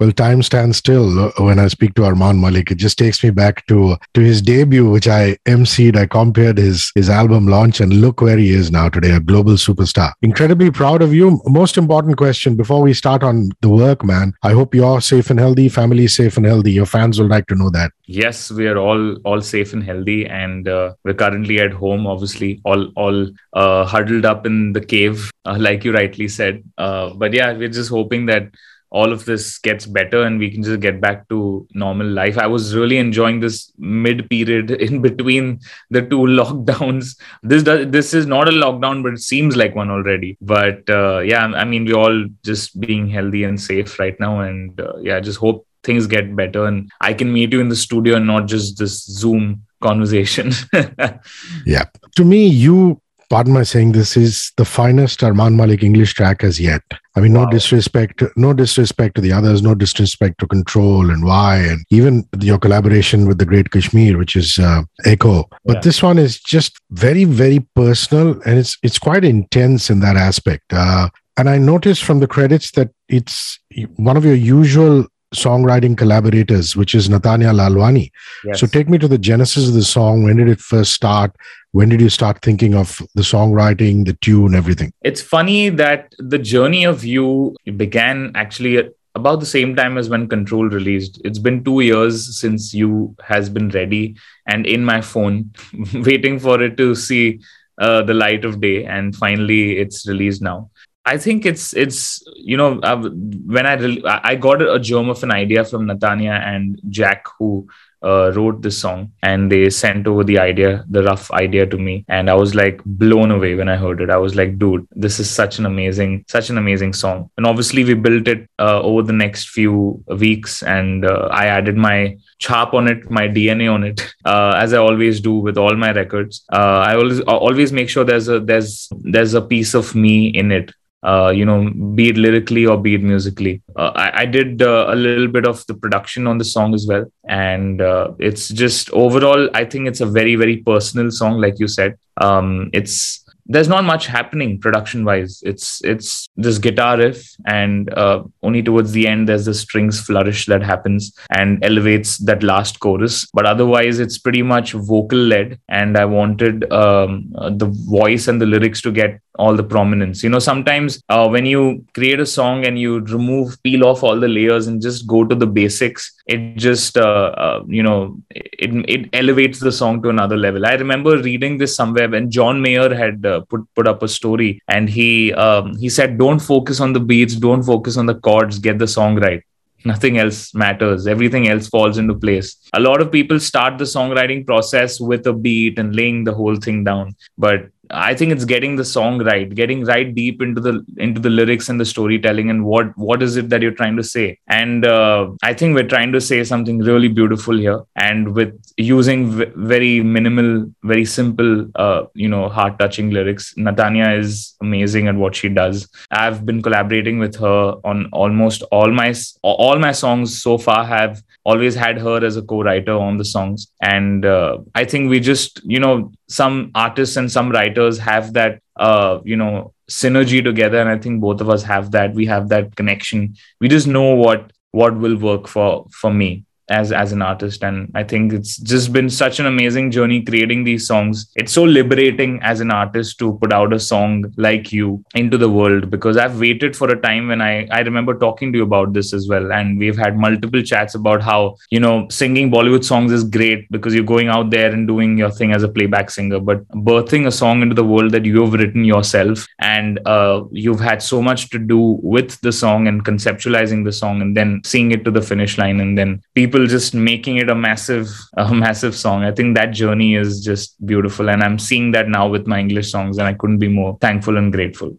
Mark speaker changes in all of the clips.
Speaker 1: Well, time stands still uh, when I speak to Armaan Malik. It just takes me back to to his debut, which I emceed. I compared his his album launch, and look where he is now today, a global superstar. Incredibly proud of you. Most important question before we start on the work, man. I hope you're safe and healthy, family safe and healthy. Your fans would like to know that.
Speaker 2: Yes, we are all all safe and healthy, and uh, we're currently at home. Obviously, all all uh, huddled up in the cave, uh, like you rightly said. Uh, but yeah, we're just hoping that all of this gets better and we can just get back to normal life. I was really enjoying this mid period in between the two lockdowns. This does, this is not a lockdown, but it seems like one already. But uh, yeah, I mean, we're all just being healthy and safe right now, and uh, yeah, I just hope things get better and I can meet you in the studio and not just this Zoom conversation.
Speaker 1: yeah. To me, you pardon my saying this is the finest Armaan Malik English track as yet. I mean, wow. no disrespect, no disrespect to the others, no disrespect to Control and Why, and even your collaboration with the Great KSHMR, which is uh, Echo. But yeah. this one is just very, very personal, and it's it's quite intense in that aspect. Uh, and I noticed from the credits that it's one of your usual songwriting collaborators, which is Natania Lalwani. Yes. So take me to the genesis of the song. When did it first start? When did you start thinking of the songwriting, the tune, everything?
Speaker 2: It's funny that the journey of you began actually about the same time as when Control released. It's been two years since you has been ready and in my phone, waiting for it to see uh, the light of day. And finally, it's released now. I think it's it's you know uh, when I re- I got a germ of an idea from Natania and Jack who uh, wrote this song and they sent over the idea the rough idea to me. And i was like blown away when i heard it. I was like dude this is such an amazing such an amazing song. And obviously we built it uh, over the next few weeks. And uh, i added my chop on it my dna on it uh, as i always do with all my records. Uh, i always always make sure there's a there's there's a piece of me in it uh, you know, be it lyrically or be it musically. Uh, I, I, did uh, a little bit of the production on the song as well. And uh, it's just overall, I think it's a very, very personal song, like you said. Um, it's there's not much happening production wise it's it's this guitar riff and uh, only towards the end there's the strings flourish that happens and elevates that last chorus but otherwise it's pretty much vocal led and i wanted um, uh, the voice and the lyrics to get all the prominence. You know sometimes uh, when you create a song and you remove peel off all the layers and just go to the basics it just uh, uh, you know it, it elevates the song to another level. I remember reading this somewhere when john mayer had uh, put put up a story and he um, he said don't focus on the beats don't focus on the chords get the song right. Nothing else matters. Everything else falls into place. A lot of people start the songwriting process with a beat and laying the whole thing down. But I think it's getting the song right, getting right deep into the into the lyrics and the storytelling and what what is it that you're trying to say. And uh, I think we're trying to say something really beautiful here, and with using v- very minimal, very simple, uh, you know, heart touching lyrics. Natania is amazing at what she does. I've been collaborating with her on almost all my all my songs so far. Have always had her as a co-writer on the songs, and uh, I think we just you know some artists and some writers have that uh, you know synergy together and i think both of us have that. We have that connection. We just know what what will work for for me as as an artist. And i think it's just been such an amazing journey creating these songs. It's so liberating as an artist to put out a song like you into the world because i've waited for a time when i i remember talking to you about this as well. And we've had multiple chats about how you know singing bollywood songs is great because you're going out there and doing your thing as a playback singer but birthing a song into the world that you've written yourself and uh, you've had so much to do with the song and conceptualizing the song and then seeing it to the finish line and then people people just making it a massive a massive song. I think that journey is just beautiful and i'm seeing that now with my english songs and i couldn't be more thankful and grateful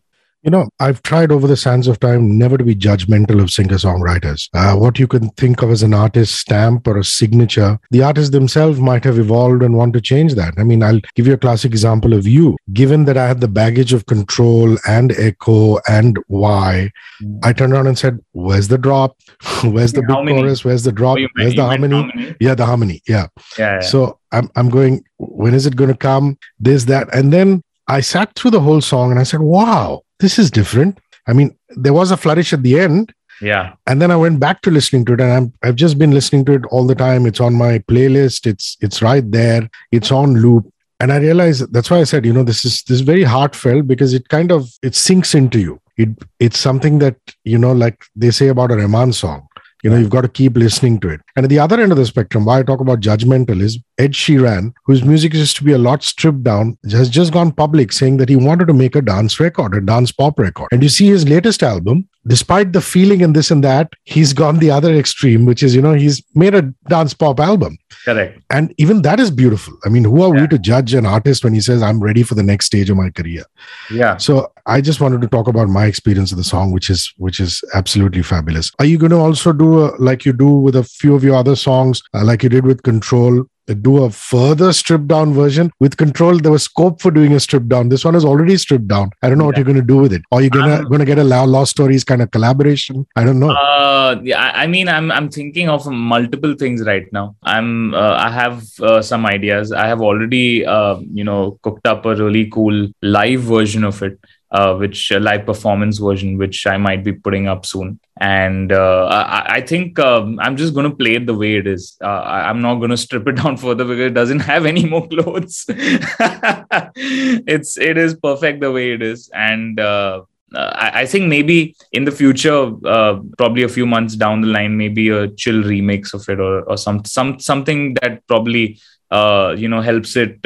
Speaker 1: you know, I've tried over the sands of time never to be judgmental of singer songwriters. Uh, what you can think of as an artist stamp or a signature, the artists themselves might have evolved and want to change that. I mean, I'll give you a classic example of you. Given that I had the baggage of control and echo and why, mm. I turned around and said, Where's the drop? Where's the big chorus? Where's the drop? Where's the harmony? harmony? Yeah, the harmony. Yeah. yeah, yeah. So I'm, I'm going, when is it going to come? This, that. And then I sat through the whole song and I said, wow, this is different. I mean, there was a flourish at the end,
Speaker 2: Yeah.
Speaker 1: And then I went back to listening to it, and I'm, I've just been listening to it all the time. It's on my playlist. It's it's right there. It's on loop. And I realized that's why I said, you know, this is this is very heartfelt because it kind of it sinks into you. It it's something that you know, like they say about a Rahman song you know, you've got to keep listening to it. And at the other end of the spectrum, why I talk about judgmental is Ed Sheeran, whose music used to be a lot stripped down, has just gone public saying that he wanted to make a dance record, a dance pop record. And you see his latest album, despite the feeling and this and that, he's gone the other extreme, which is, you know, he's made a dance pop album.
Speaker 2: Correct.
Speaker 1: And even that is beautiful. I mean, who are yeah. we to judge an artist when he says, I'm ready for the next stage of my career?
Speaker 2: Yeah.
Speaker 1: So I just wanted to talk about my experience of the song, which is which is absolutely fabulous. Are you going to also do a, like you do with a few of your other songs, uh, like you did with Control? Do a further stripped down version with control. There was scope for doing a stripped down. This one is already stripped down. I don't know yeah. what you're going to do with it. Are you gonna um, gonna get a lost stories kind of collaboration? I don't know.
Speaker 2: Uh yeah i mean i'm i'm thinking of multiple things right now. I'm uh, i have uh, some ideas. I have already uh, you know cooked up a really cool live version of it uh, which live performance version, which I might be putting up soon. And uh, I, I, think um, I'm just going to play it the way it is. Uh, I, am not going to strip it down further because it doesn't have any more clothes. it's it is perfect the way it is, and. Uh, I, I, think maybe in the future, uh, probably a few months down the line, maybe a chill remix of it, or, or some some something that probably uh, you know helps it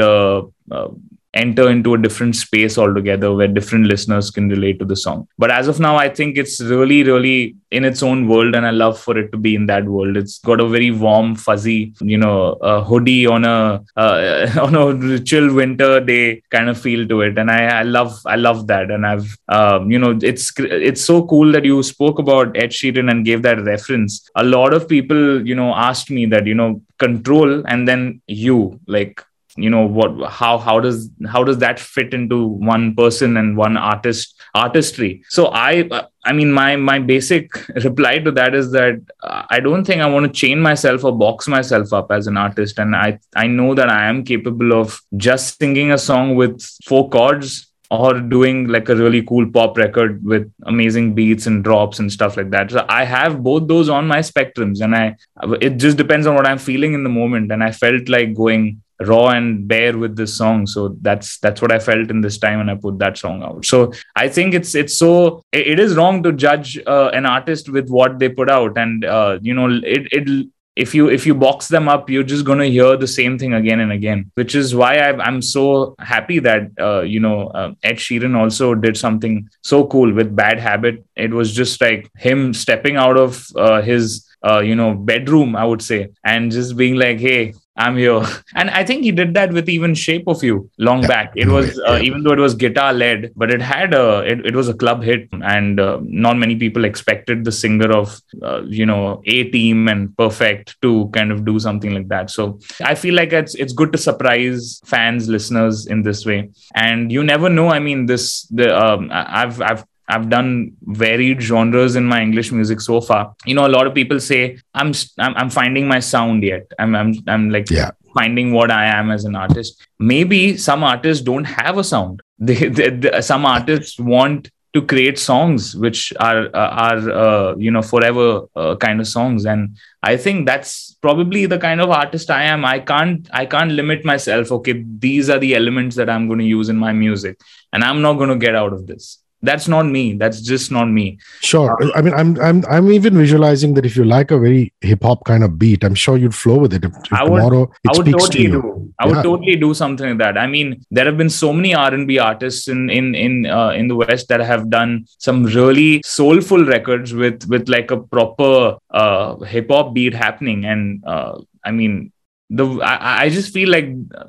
Speaker 2: enter into a different space altogether where different listeners can relate to the song. But as of now, I think it's really, really in its own world, and I love for it to be in that world. It's got a very warm, fuzzy, you know, hoodie on a uh, on a chill winter day kind of feel to it, and I, I love I love that. And I've um, you know, it's it's so cool that you spoke about Ed Sheeran and gave that reference. A lot of people, you know, asked me that you know, control and then you like you know what how how does how does that fit into one person and one artist artistry? So i i mean my my basic reply to that is that uh, i don't think i want to chain myself or box myself up as an artist. And i i know that i am capable of just singing a song with four chords or doing like a really cool pop record with amazing beats and drops and stuff like that. So I have both those on my spectrums and I it just depends on what I'm feeling in the moment. And I felt like going raw and bare with this song. So that's that's what i felt in this time and i put that song out. So i think it's it's so it, it is wrong to judge uh, an artist with what they put out. And uh, you know it it if you if you box them up you're just going to hear the same thing again and again which is why i am so happy that uh, you know uh, ed sheeran also did something so cool with bad habit. It was just like him stepping out of uh, his uh, you know bedroom i would say and just being like hey I'm here. And I think he did that with even Shape of You long yeah. back. It was, uh, even though it was guitar led, but it had a, it, it was a club hit. And uh, not many people expected the singer of, uh, you know, A Team and Perfect to kind of do something like that. So I feel like it's, it's good to surprise fans, listeners in this way. And you never know. I mean, this, the, um, I've, I've I've done varied genres in my English music so far. You know, a lot of people say I'm I'm, I'm finding my sound yet. I'm I'm I'm like
Speaker 1: yeah.
Speaker 2: finding what I am as an artist. Maybe some artists don't have a sound. They, they, they some artists want to create songs which are uh, are uh, you know forever uh, kind of songs and i think that's probably the kind of artist i am i can't i can't limit myself okay these are the elements that i'm going to use in my music and i'm not going to get out of this that's not me. That's just not me.
Speaker 1: Sure. I mean i'm i'm i'm even visualizing that if you like a very hip hop kind of beat i'm sure you'd flow with it. If, if
Speaker 2: I would, tomorrow I would totally to do. I would totally do something like that. I mean there have been so many r&b artists in in in uh, in the west that have done some really soulful records with with like a proper uh, hip hop beat happening. And uh, i mean the I, I, just feel like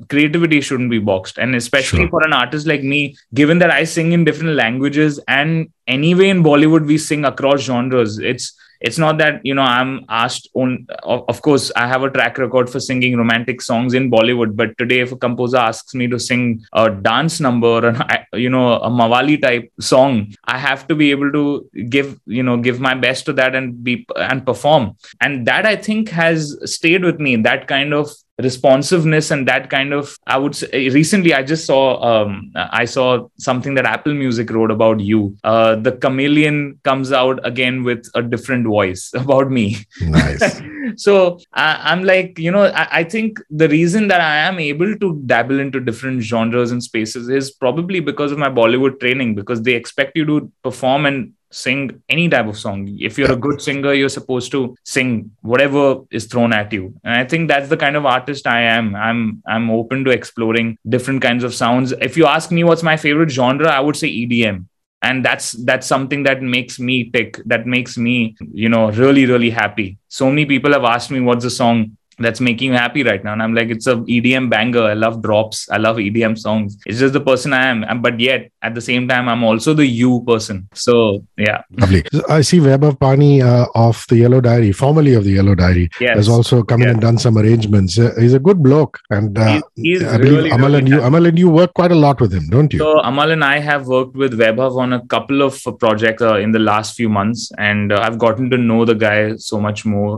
Speaker 2: creativity shouldn't be boxed and especially sure. for an artist like me given that i sing in different languages and anyway in bollywood we sing across genres it's it's not that you know i'm asked on of course i have a track record for singing romantic songs in bollywood but today if a composer asks me to sing a dance number or you know a mawali type song i have to be able to give you know give my best to that and be and perform. And that i think has stayed with me that kind of responsiveness and that kind of i would say recently i just saw um, i saw something that apple music wrote about you. Uh, the chameleon comes out again with a different voice about me.
Speaker 1: Nice.
Speaker 2: So I, am like you know I, I, think the reason that i am able to dabble into different genres and spaces is probably because of my bollywood training because they expect you to perform and sing any type of song. If you're a good singer, you're supposed to sing whatever is thrown at you. And I think that's the kind of artist I am. I'm I'm open to exploring different kinds of sounds. If you ask me what's my favorite genre, I would say EDM. And that's that's something that makes me tick, that makes me, you know, really, really happy. So many people have asked me what's the song that's making you happy right now and i'm like it's a edm banger i love drops i love edm songs it's just the person i am but yet at the same time i'm also the you person so yeah
Speaker 1: lovely i see Vaibhav Pani uh, of the yellow diary formerly of the yellow diary yes. has also come yes. in and done some arrangements uh, he's a good bloke and uh, he's, he's i believe really, Amaal really and you Amaal and you work quite a lot with him don't you
Speaker 2: so Amaal and i have worked with Vaibhav on a couple of projects uh, in the last few months and uh, i've gotten to know the guy so much more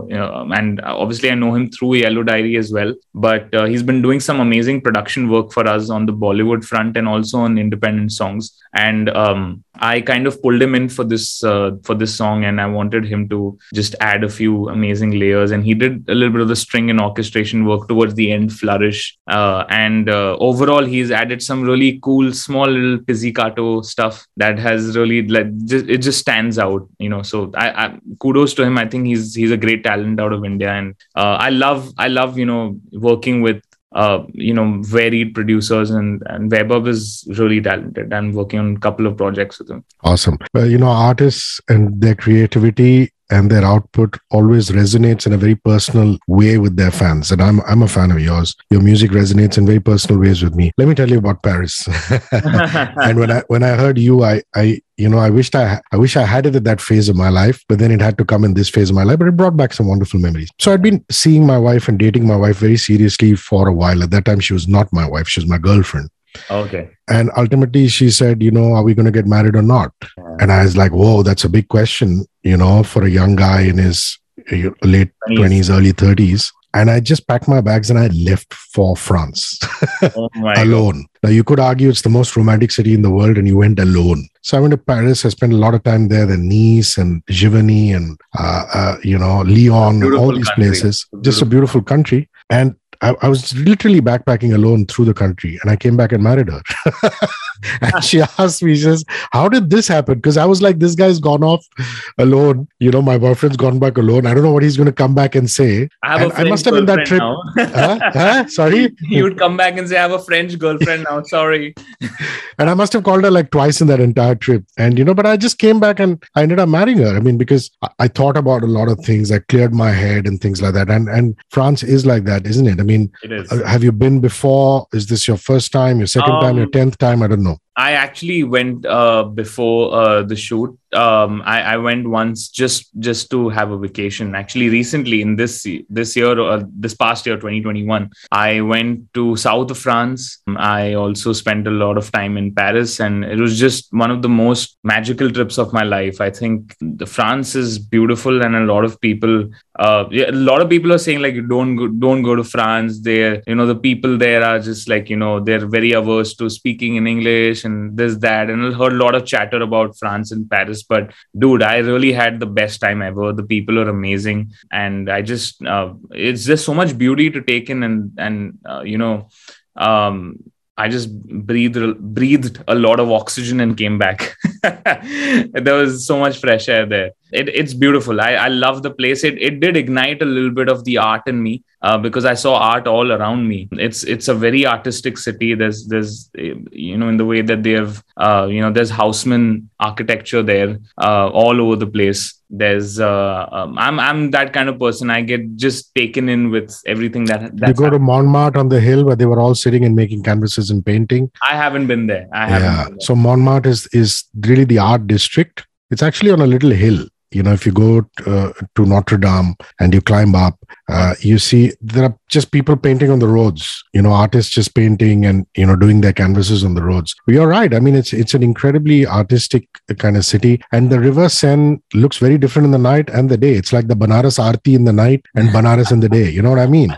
Speaker 2: and obviously i know him through Yellow Diary as well. But uh, he's been doing some amazing production work for us on the Bollywood front and also on independent songs. And um, I kind of pulled him in for this uh, for this song, and I wanted him to just add a few amazing layers. And he did a little bit of the string and orchestration work towards the end, flourish. Uh, and uh, overall, he's added some really cool, small little pizzicato stuff that has really like just, it just stands out, you know. So I, I, kudos to him. I think he's he's a great talent out of India, and uh, I love I love you know working with uh, you know, varied producers, and and Vaibhav is really talented. I'm working on a couple of projects with him.
Speaker 1: Awesome. Well, you know, artists and their creativity and their output always resonates in a very personal way with their fans. And I'm I'm a fan of yours. Your music resonates in very personal ways with me. Let me tell you about Paris. and when I when I heard you, I I you know I wished I I wish I had it at that phase of my life, but then it had to come in this phase of my life. But it brought back some wonderful memories. So I'd been seeing my wife and dating my wife very seriously for a while. At that time, she was not my wife; she was my girlfriend.
Speaker 2: Okay.
Speaker 1: And ultimately, she said, you know, are we going to get married or not? And I was like, whoa, that's a big question, you know, for a young guy in his late 20s, early 30s. And I just packed my bags and I left for France oh alone. Now, you could argue it's the most romantic city in the world and you went alone. So I went to Paris. I spent a lot of time there, the Nice and Giverny and, uh, uh, you know, Lyon, all these country. places. Just a beautiful country. And I, I, was literally backpacking alone through the country and I came back and married her. and she asked me, she says, How did this happen? Because I was like, This guy's gone off alone. You know, my boyfriend's gone back alone. I don't know what he's going to come back and say.
Speaker 2: I, have I must have been that trip.
Speaker 1: huh? Huh? Sorry?
Speaker 2: He would come back and say, I have a French girlfriend now. Sorry.
Speaker 1: and I must have called her like twice in that entire trip. And, you know, but I just came back and I ended up marrying her. I mean, because I, I thought about a lot of things. I cleared my head and things like that. And, and France is like that, isn't it? I mean, uh, have you been before? Is this your first time, your second um, time, your um, tenth time? I don't know.
Speaker 2: I actually went uh, before uh, the shoot. Um, I, I, went once just just to have a vacation. Actually, recently in this this year, uh, this past year, 2021, I went to south of France. I also spent a lot of time in Paris, and it was just one of the most magical trips of my life. I think the France is beautiful, and a lot of people, uh, yeah, a lot of people are saying like, don't go, don't go to France. There, you know, the people there are just like you know they're very averse to speaking in English and this that and I heard a lot of chatter about France and Paris but dude I really had the best time ever. The people are amazing. And I just uh, it's just so much beauty to take in and and uh, you know um, I just breathed breathed a lot of oxygen and came back. there was so much fresh air there. It, it's beautiful. I, I love the place. It, it did ignite a little bit of the art in me uh, because I saw art all around me. It's it's a very artistic city. There's there's you know in the way that they have uh, you know there's Haussmann architecture there uh, all over the place there's uh um, i'm i'm that kind of person. I get just taken in with everything that
Speaker 1: you go happened. to montmartre on the hill where they were all sitting and making canvases and painting?
Speaker 2: I haven't been there. I haven't yeah.
Speaker 1: so montmartre is is really the art district. It's actually on a little hill you know if you go uh, to notre dame and you climb up uh, you see there are just people painting on the roads you know artists just painting and you know doing their canvases on the roads. You're right. I mean it's it's an incredibly artistic kind of city and the river seine looks very different in the night and the day. It's like the banaras aarti in the night and banaras in the day. You know what i mean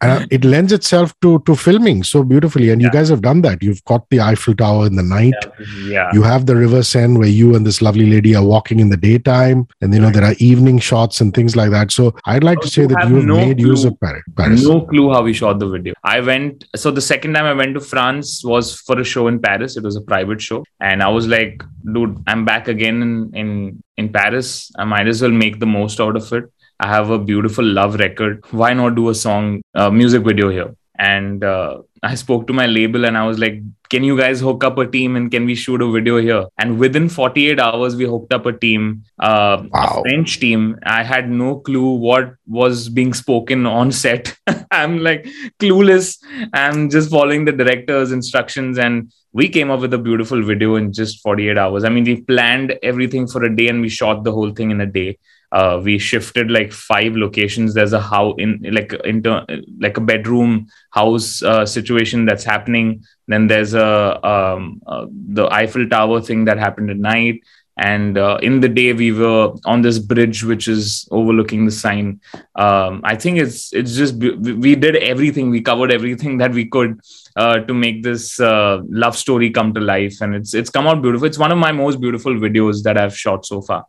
Speaker 1: uh, it lends itself to to filming so beautifully. And yeah. you guys have done that. You've caught the eiffel tower in the night.
Speaker 2: Yeah. yeah.
Speaker 1: you have the river seine where you and this lovely lady are walking in the daytime. And you know right. there are evening shots and things like that. So i'd like to say that you've no made clue, use of paris.
Speaker 2: No clue how we shot the video. I went so the second time i went to france was for a show in paris. It was a private show. And i was like dude i'm back again in in in paris. I might as well make the most out of it I have a beautiful love record. Why not do a song, uh, music video here? And uh, I spoke to my label and I was like, can you guys hook up a team and can we shoot a video here? And within 48 hours, we hooked up a team, uh, wow. a French team. I had no clue what was being spoken on set. I'm like clueless. I'm just following the director's instructions and we came up with a beautiful video in just 48 hours. I mean, we planned everything for a day and we shot the whole thing in a day uh, we shifted like five locations. There's a how in like into like a bedroom house uh, situation that's happening. Then there's a um, uh, the eiffel tower thing that happened at night. And uh, in the day we were on this bridge which is overlooking the Seine. Um, i think it's it's just we did everything. We covered everything that we could uh, to make this love story come to life. And it's it's come out beautiful. It's one of my most beautiful videos that i've shot so far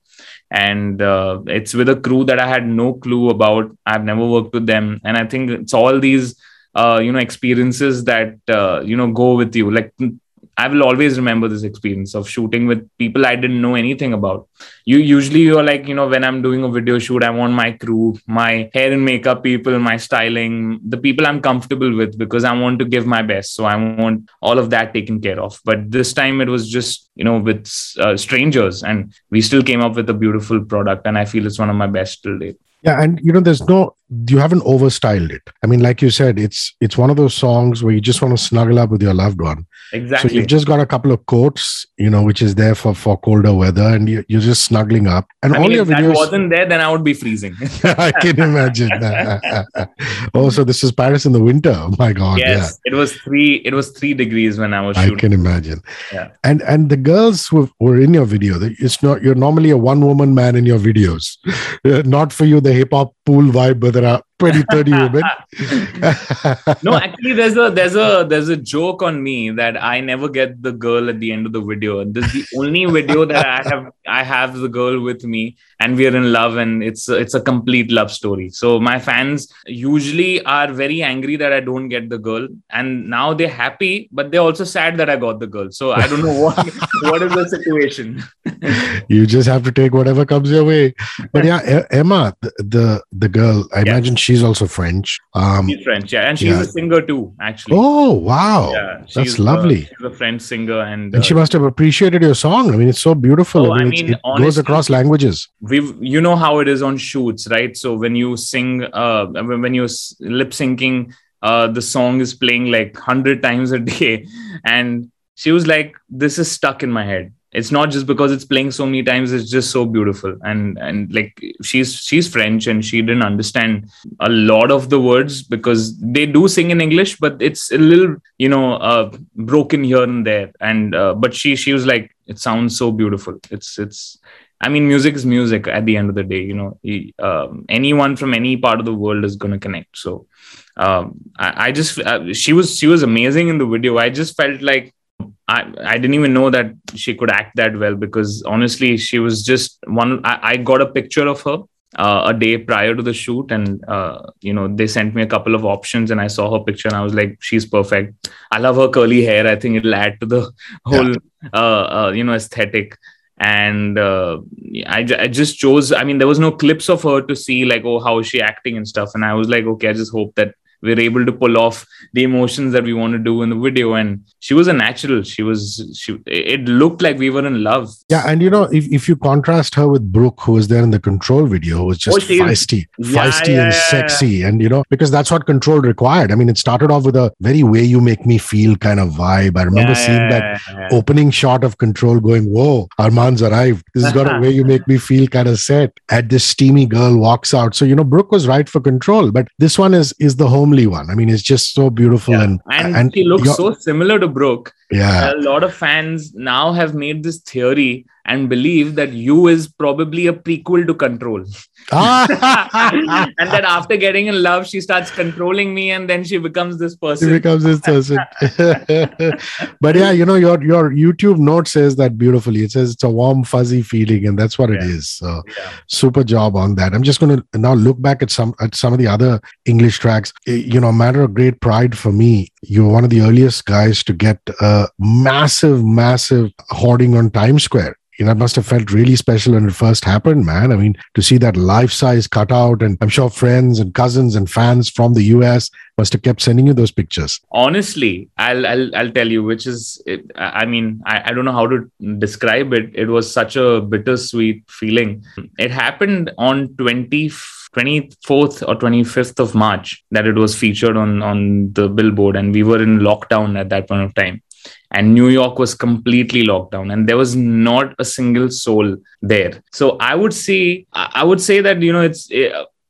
Speaker 2: and uh, it's with a crew that i had no clue about. I've never worked with them. And i think it's all these uh, you know experiences that uh, you know go with you. Like I will always remember this experience of shooting with people I didn't know anything about. You usually you're like, you know, when I'm doing a video shoot, I want my crew, my hair and makeup people, my styling, the people I'm comfortable with because I want to give my best. So I want all of that taken care of. But this time it was just, you know, with uh, strangers and we still came up with a beautiful product. And I feel it's one of my best till date.
Speaker 1: Yeah, and you know, there's no you haven't overstyled it. I mean, like you said, it's it's one of those songs where you just want to snuggle up with your loved one.
Speaker 2: Exactly.
Speaker 1: So you've just got a couple of coats, you know, which is there for for colder weather, and you, you're just snuggling up. And
Speaker 2: I
Speaker 1: all
Speaker 2: mean,
Speaker 1: your
Speaker 2: if
Speaker 1: videos
Speaker 2: wasn't there, then I would be freezing.
Speaker 1: I can imagine. oh, so this is Paris in the winter. Oh my God.
Speaker 2: Yes, yeah. it was three. It was three degrees when I was shooting.
Speaker 1: I can imagine.
Speaker 2: Yeah.
Speaker 1: And and the girls who were in your video, it's not you're normally a one woman man in your videos. not for you the hip hop pool vibe, but there are 20 30 women.
Speaker 2: No actually there's a there's a there's a joke on me that i never get the girl at the end of the video. And this is the only video that i have i have the girl with me and we're in love and it's it's a complete love story. So my fans usually are very angry that i don't get the girl and now they're happy but they're also sad that i got the girl. So i don't know what what is the situation.
Speaker 1: You just have to take whatever comes your way. But yeah emma the the, girl i yeah. imagine she's also french.
Speaker 2: Um she's french yeah and she's yeah. a singer too actually.
Speaker 1: Oh wow. Yeah that's lovely.
Speaker 2: she's a french singer and,
Speaker 1: uh, and she must have appreciated your song. I mean it's so beautiful.
Speaker 2: Oh,
Speaker 1: i mean,
Speaker 2: I mean
Speaker 1: it honestly, goes across languages.
Speaker 2: we've you know how it is on shoots right? So when you sing uh when you're lip syncing uh the song is playing like 100 times a day. And she was like this is stuck in my head it's not just because it's playing so many times it's just so beautiful and and like she's she's french and she didn't understand a lot of the words because they do sing in english but it's a little you know uh, broken here and there and uh, but she she was like it sounds so beautiful it's it's I mean, music is music at the end of the day. You know, um, anyone from any part of the world is going to connect. So, um, I, I, just uh, she was she was amazing in the video. I just felt like I, I didn't even know that she could act that well because honestly, she was just one. I, I got a picture of her uh, a day prior to the shoot, and uh, you know they sent me a couple of options, and I saw her picture, and I was like, she's perfect. I love her curly hair. I think it'll add to the whole yeah. uh, uh you know aesthetic and uh, I, I just chose i mean there was no clips of her to see like oh how is she acting and stuff and i was like okay i just hope that we're able to pull off the emotions that we want to do in the video. And she was a natural. She was she it looked like we were in love.
Speaker 1: Yeah and you know if, if you contrast her with brooke who was there in the control video who was just oh, feisty yeah, feisty yeah, and yeah, sexy and you know because that's what control required. I mean it started off with a very way you make me feel kind of vibe. I remember seeing that opening shot of control going whoa Armaan's arrived. This has got a way you make me feel kind of set. And this steamy girl walks out. So you know brooke was right for control but this one is is the home homely one. I mean, it's just so beautiful yeah. and
Speaker 2: and, and she looks so similar to Brooke.
Speaker 1: Yeah,
Speaker 2: a lot of fans now have made this theory and believe that you is probably a prequel to Control. Ah. and that after getting in love, she starts controlling me, and then she becomes this person.
Speaker 1: She becomes this person. but yeah, you know, your your YouTube note says that beautifully. It says it's a warm, fuzzy feeling, and that's what yeah. it is. So, yeah. super job on that. I'm just going to now look back at some at some of the other English tracks. Eh, you know, matter of great pride for me. You were one of the earliest guys to get a massive, massive hoarding on Times Square you know, it must have felt really special when it first happened, man. I mean, to see that life size cutout, and I'm sure friends and cousins and fans from the US must have kept sending you those pictures.
Speaker 2: Honestly, I'll I'll, I'll tell you, which is, it, I mean, I, I don't know how to describe it. It was such a bittersweet feeling. It happened on 20. 24th or 25th of March that it was featured on on the billboard and we were in lockdown at that point of time and New York was completely locked down and there was not a single soul there. So I would say, I would say that, you know, it's,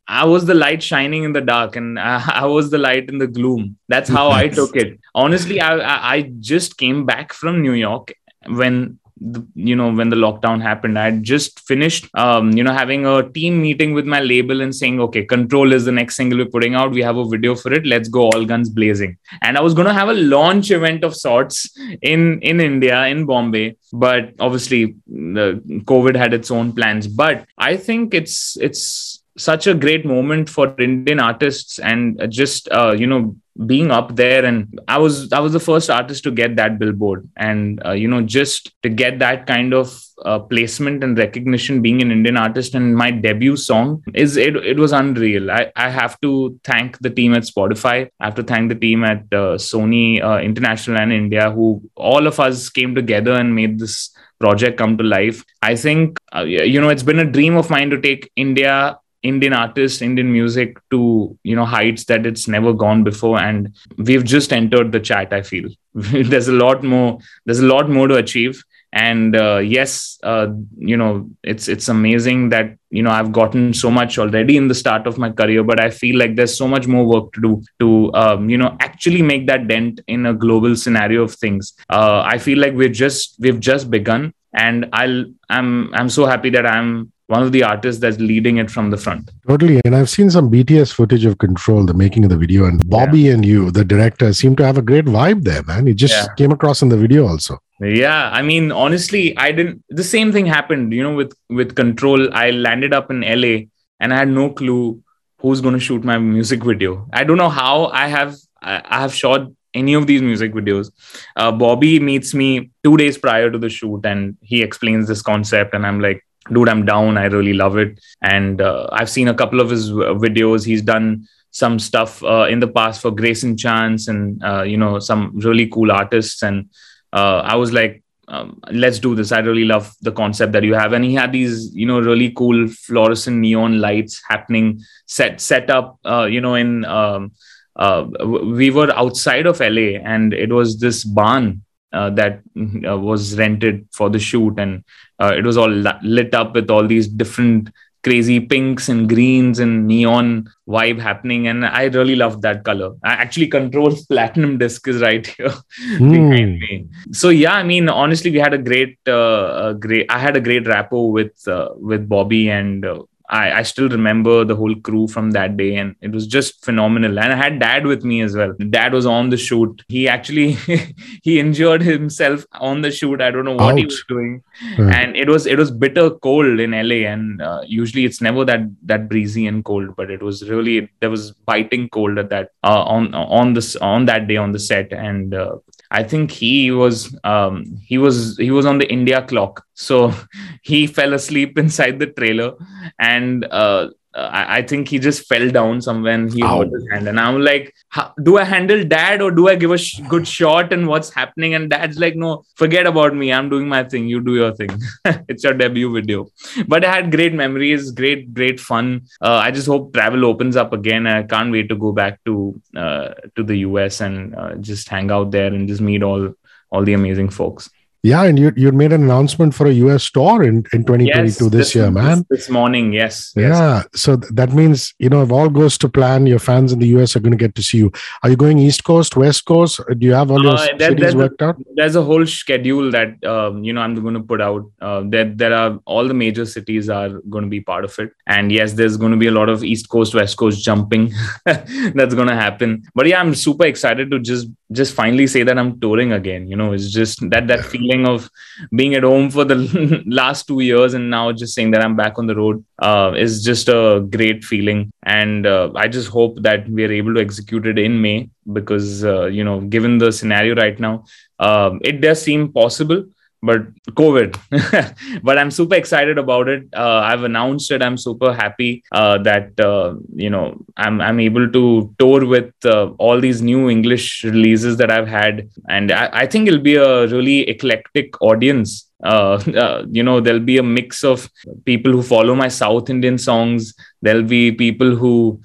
Speaker 2: I was the light shining in the dark and I, was the light in the gloom. That's how I took it. Honestly, I, I just came back from New York when the, you know when the lockdown happened. I just finished um, you know having a team meeting with my label and saying okay control is the next single we're putting out. We have a video for it. Let's go all guns blazing. And i was going to have a launch event of sorts in in india in bombay but obviously the covid had its own plans. But i think it's it's such a great moment for indian artists and just uh, you know being up there. And i was i was the first artist to get that billboard. And uh, you know just to get that kind of uh, placement and recognition being an indian artist and my debut song is it, it was unreal. I, I have to thank the team at spotify. I have to thank the team at uh, sony uh, international and india who all of us came together and made this project come to life. I think uh, you know it's been a dream of mine to take india Indian artists, Indian music to you know heights that it's never gone before, and we've just entered the chat. I feel there's a lot more. There's a lot more to achieve, and uh, yes, uh, you know it's it's amazing that you know I've gotten so much already in the start of my career, but I feel like there's so much more work to do to um, you know actually make that dent in a global scenario of things. Uh, I feel like we're just we've just begun, and I'll I'm I'm so happy that I'm one of the artists that's leading it from the front.
Speaker 1: Totally. And I've seen some BTS footage of Control, the making of the video, and Bobby yeah. and you, the director, seem to have a great vibe there, man. It just yeah. came across in the video also.
Speaker 2: Yeah, I mean, honestly, I didn't. The same thing happened, you know, with with Control. I landed up in LA, and I had no clue who's going to shoot my music video. I don't know how I have I have shot any of these music videos. Uh, Bobby meets me two days prior to the shoot, and he explains this concept, and I'm like, dude i'm down. I really love it. And uh, i've seen a couple of his videos. He's done some stuff uh, in the past for greyson chance and uh, you know some really cool artists. And uh, i was like um, let's do this. I really love the concept that you have. And he had these you know really cool fluorescent neon lights happening set set up uh, you know in um, uh, we were outside of la and it was this barn uh, that uh, was rented for the shoot. And uh, it was all lit up with all these different crazy pinks and greens and neon vibe happening. And i really loved that color. I actually control platinum disc is right here mm. behind me. So yeah i mean honestly we had a great uh, a great i had a great rapport with uh, with bobby and uh, I, I still remember the whole crew from that day and it was just phenomenal. And i had dad with me as well. Dad was on the shoot. He actually he injured himself on the shoot. I don't know what Ouch. he was doing. And it was it was bitter cold in la and uh, usually it's never that that breezy and cold but it was really there was biting cold at that uh, on on this on that day on the set. And uh, I think he was um, he was he was on the India clock, so he fell asleep inside the trailer, and uh, I, I, think he just fell down somewhere and he Ow. hurt his hand. And I'm like, do I handle dad or do I give a sh- good shot and what's happening? And dad's like, no, forget about me. I'm doing my thing. You do your thing. it's your debut video. But I had great memories, great, great fun. Uh, I just hope travel opens up again. I can't wait to go back to uh, to the US and uh, just hang out there and just meet all all the amazing folks.
Speaker 1: Yeah, and you you made an announcement for a US tour in, in 2022 yes, this, this, year, man.
Speaker 2: This, morning, yes.
Speaker 1: Yeah.
Speaker 2: Yes.
Speaker 1: So that means, you know, if all goes to plan, your fans in the US are going to get to see you. Are you going East Coast, West Coast? Do you have all your uh, there, cities worked
Speaker 2: a,
Speaker 1: out?
Speaker 2: There's a whole schedule that, um, you know, I'm going to put out. Uh, there, there are all the major cities are going to be part of it. And yes, there's going to be a lot of East Coast, West Coast jumping that's going to happen. But yeah, I'm super excited to just just finally say that I'm touring again. You know, it's just that that feeling of being at home for the last two years and now just saying that I'm back on the road uh, is just a great feeling. And uh, I just hope that we are able to execute it in May because uh, you know, given the scenario right now, um, it does seem possible but covid. But i'm super excited about it. Uh, i've announced it. I'm super happy uh, that uh, you know i'm i'm able to tour with uh, all these new english releases that i've had. And I, I, think it'll be a really eclectic audience. Uh, uh, you know there'll be a mix of people who follow my south indian songs. There'll be people who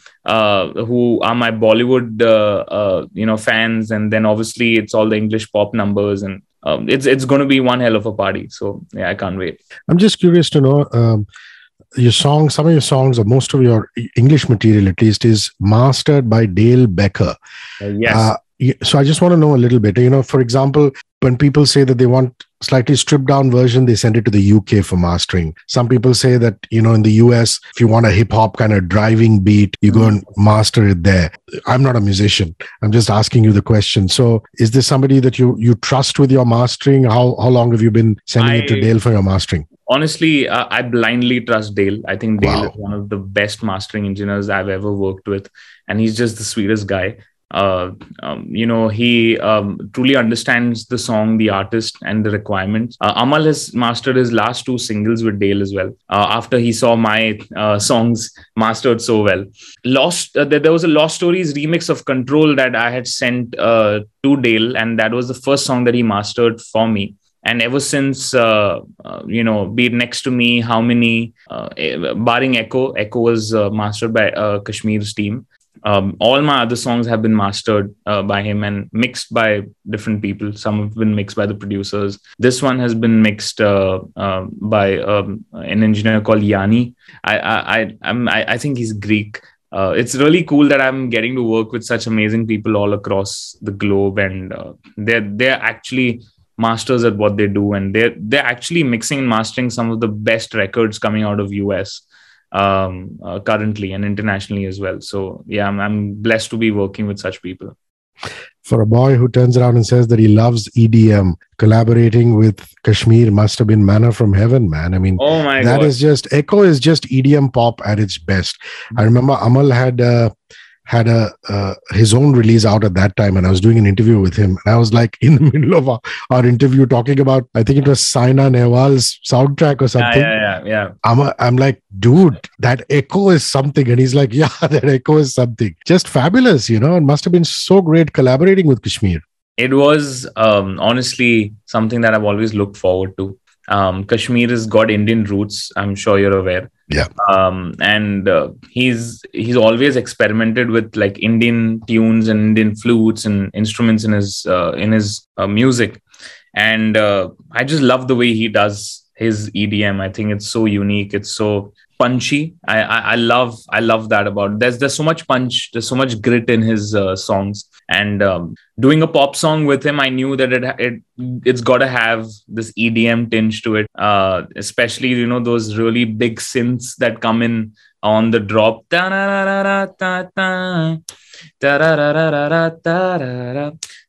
Speaker 2: who are my bollywood you know fans. And then obviously it's all the english pop numbers and um, it's it's going to be one hell of a party. So yeah, I can't wait.
Speaker 1: I'm just curious to know um, your songs. Some of your songs, or most of your English material, at least, is mastered by Dale Becker.
Speaker 2: Uh, yes. Uh,
Speaker 1: so I just want to know a little bit. You know, for example, when people say that they want slightly stripped down version, they send it to the UK for mastering. Some people say that, you know, in the US, if you want a hip hop kind of driving beat, you go and master it there. I'm not a musician. I'm just asking you the question. So is this somebody that you you trust with your mastering? How how long have you been sending I, it to Dale for your mastering?
Speaker 2: Honestly, uh, I blindly trust Dale. I think Dale wow. is one of the best mastering engineers I've ever worked with. And he's just the sweetest guy uh, um, you know, he um, truly understands the song, the artist, and the requirements. Uh, Amaal has mastered his last two singles with Dale as well. Uh, after he saw my uh, songs mastered so well, Lost. Uh, there was a Lost Stories remix of Control that I had sent to Dale, and that was the first song that he mastered for me and ever since uh, uh, you know be it next to me how many uh, barring echo echo was mastered by KSHMR's team um, all my other songs have been mastered uh, by him and mixed by different people. Some have been mixed by the producers. This one has been mixed uh, uh, by um, an engineer called Yanni. I I I, I think he's Greek. Uh, it's really cool that I'm getting to work with such amazing people all across the globe, and uh, they're they're actually masters at what they do, and they're they're actually mixing and mastering some of the best records coming out of US um, uh, currently and internationally as well. So yeah, I'm, I'm blessed to be working with such people.
Speaker 1: For a boy who turns around and says that he loves EDM, collaborating with KSHMR must have been manna from heaven, man. I mean,
Speaker 2: oh my
Speaker 1: that
Speaker 2: God.
Speaker 1: is just Echo is just EDM pop at its best. I remember Amaal had uh, had a uh, his own release out at that time and i was doing an interview with him and i was like in the middle of our, our interview talking about i think it was saina nehwal's soundtrack or something
Speaker 2: yeah yeah yeah, yeah.
Speaker 1: i'm a, i'm like dude that echo is something and he's like yeah that echo is something just fabulous you know it must have been so great collaborating with KSHMR
Speaker 2: it was um, honestly something that i've always looked forward to um, KSHMR has got Indian roots. I'm sure you're aware.
Speaker 1: Yeah.
Speaker 2: Um, and uh, he's he's always experimented with like Indian tunes and Indian flutes and instruments in his uh, in his uh, music, and uh, I just love the way he does his EDM. I think it's so unique. It's so punchy. I, I, I love I love that about there's there's so much punch. There's so much grit in his uh, songs. And um, doing a pop song with him, I knew that it it it's got to have this EDM tinge to it. Uh, especially you know those really big synths that come in on the drop.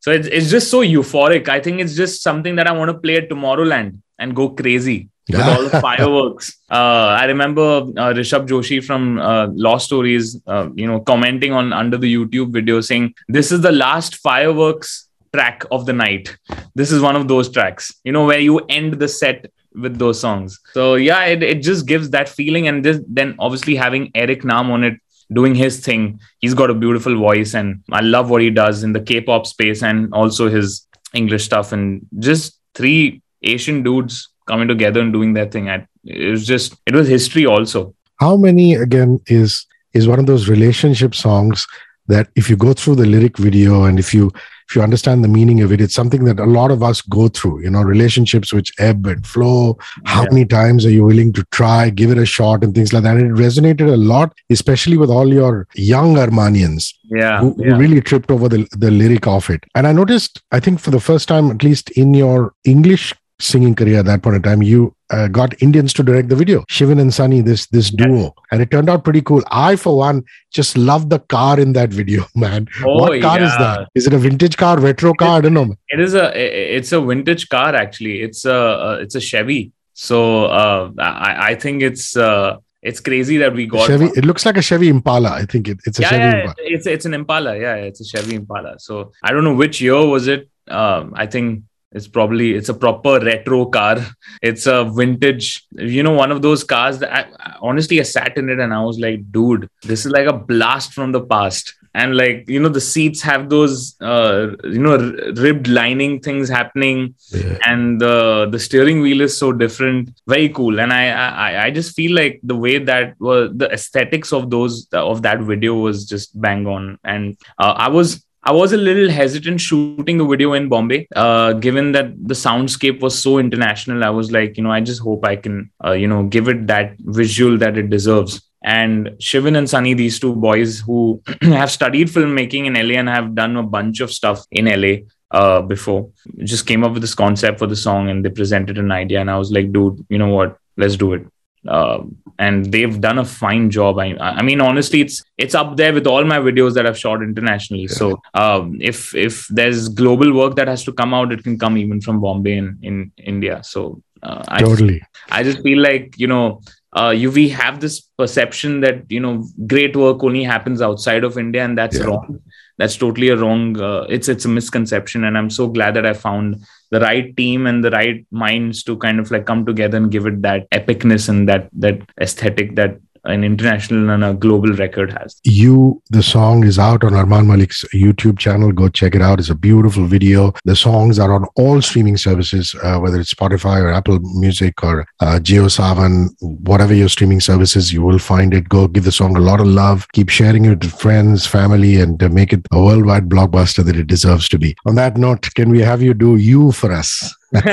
Speaker 2: So it's, it's just so euphoric. I think it's just something that I want to play at Tomorrowland and go crazy with all the fireworks. Uh, I remember uh, Rishabh Joshi from uh, Lost Stories, uh, you know, commenting on under the YouTube video saying, "This is the last fireworks track of the night. This is one of those tracks, you know, where you end the set with those songs. So yeah, it, it just gives that feeling, and just, then obviously having Eric Nam on it." Doing his thing, he's got a beautiful voice, and I love what he does in the K-pop space and also his English stuff. And just three Asian dudes coming together and doing that thing. it was just it was history also.
Speaker 1: How many again is is one of those relationship songs that if you go through the lyric video and if you if you understand the meaning of it, it's something that a lot of us go through. You know, relationships which ebb and flow. How yeah. many times are you willing to try, give it a shot, and things like that? And it resonated a lot, especially with all your young Armaanians.
Speaker 2: Yeah,
Speaker 1: who,
Speaker 2: yeah.
Speaker 1: who really tripped over the, the lyric of it. And I noticed, I think for the first time, at least in your English singing career at that point in time, you uh, got Indians to direct the video, Shivan and Sunny, this this duo, and it turned out pretty cool. I, for one, just love the car in that video, man. Oh, what car yeah. is that? Is it a vintage car, retro car? I don't know.
Speaker 2: It is a it's a vintage car actually. It's a it's a Chevy. So uh, I I think it's. Uh, it's crazy that we got
Speaker 1: Chevy. One. It looks like a Chevy Impala. I think it, it's a
Speaker 2: yeah,
Speaker 1: Chevy
Speaker 2: yeah,
Speaker 1: Impala.
Speaker 2: It's it's an Impala. Yeah, it's a Chevy Impala. So I don't know which year was it. Um, I think it's probably it's a proper retro car. It's a vintage, you know, one of those cars that I, honestly I sat in it and I was like, dude, this is like a blast from the past. And like you know, the seats have those uh, you know ribbed lining things happening, yeah. and the the steering wheel is so different. Very cool. And I I I just feel like the way that was the aesthetics of those of that video was just bang on. And uh, I was I was a little hesitant shooting the video in Bombay, uh, given that the soundscape was so international. I was like, you know, I just hope I can, uh, you know, give it that visual that it deserves. And Shivan and Sunny, these two boys who have studied filmmaking in LA and have done a bunch of stuff in LA uh, before, just came up with this concept for the song and they presented an idea. And I was like, dude, you know what? Let's do it. Uh, and they've done a fine job. I, I mean, honestly, it's it's up there with all my videos that I've shot internationally. Yeah. So um, if if there's global work that has to come out, it can come even from Bombay in in India. So uh, I
Speaker 1: totally,
Speaker 2: just, I just feel like you know. Uh, you we have this perception that you know great work only happens outside of India, and that's yeah. wrong that's totally a wrong uh, it's it's a misconception and i'm so glad that i found the right team and the right minds to kind of like come together and give it that epicness and that that aesthetic that an international and a global record has.
Speaker 1: You, the song is out on Armaan Malik's YouTube channel. Go check it out. It's a beautiful video. The songs are on all streaming services, uh, whether it's Spotify or Apple Music or uh, JioSaavn, whatever your streaming services, you will find it. Go give the song a lot of love. Keep sharing it with friends, family, and uh, make it a worldwide blockbuster that it deserves to be. On that note, can we have you do you for us?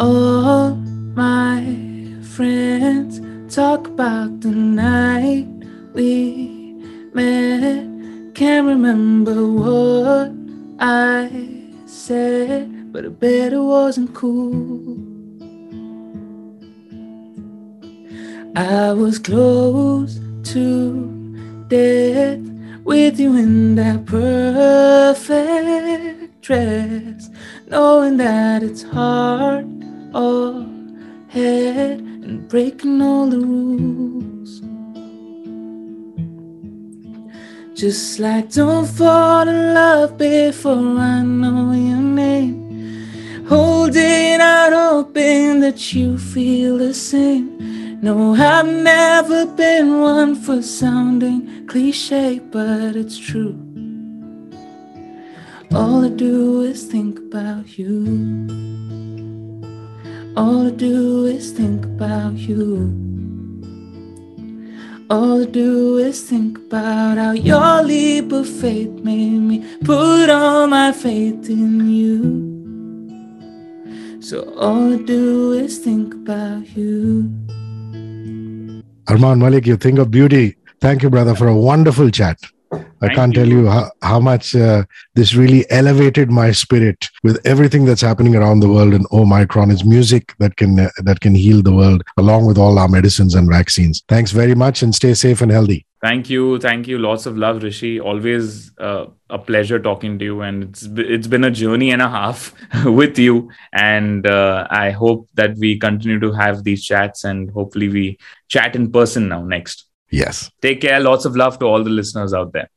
Speaker 3: all my friends talk about the night we met. Can't remember what I said, but I bet it wasn't cool. I was close to death with you in that perfect dress, knowing that it's hard or head and breaking all the rules. Just like don't fall in love before I know your name. Holding out, hoping that you feel the same. No, I've never been one for sounding cliche, but it's true. All I do is think about you. All I do is think about you. All I do is think about how your leap of faith made me put all my faith in you. So all I do is think about you.
Speaker 1: Armaan Malik, you think of beauty. Thank you, brother, for a wonderful chat. I Thank can't you. tell you how, how much uh, this really elevated my spirit with everything that's happening around the world. And Omicron is music that can uh, that can heal the world, along with all our medicines and vaccines. Thanks very much, and stay safe and healthy.
Speaker 2: Thank you, thank you. Lots of love, Hrishi. Always uh, a pleasure talking to you, and it's it's been a journey and a half with you. And uh, I hope that we continue to have these chats, and hopefully we chat in person now next.
Speaker 1: Yes.
Speaker 2: Take care. Lots of love to all the listeners out there.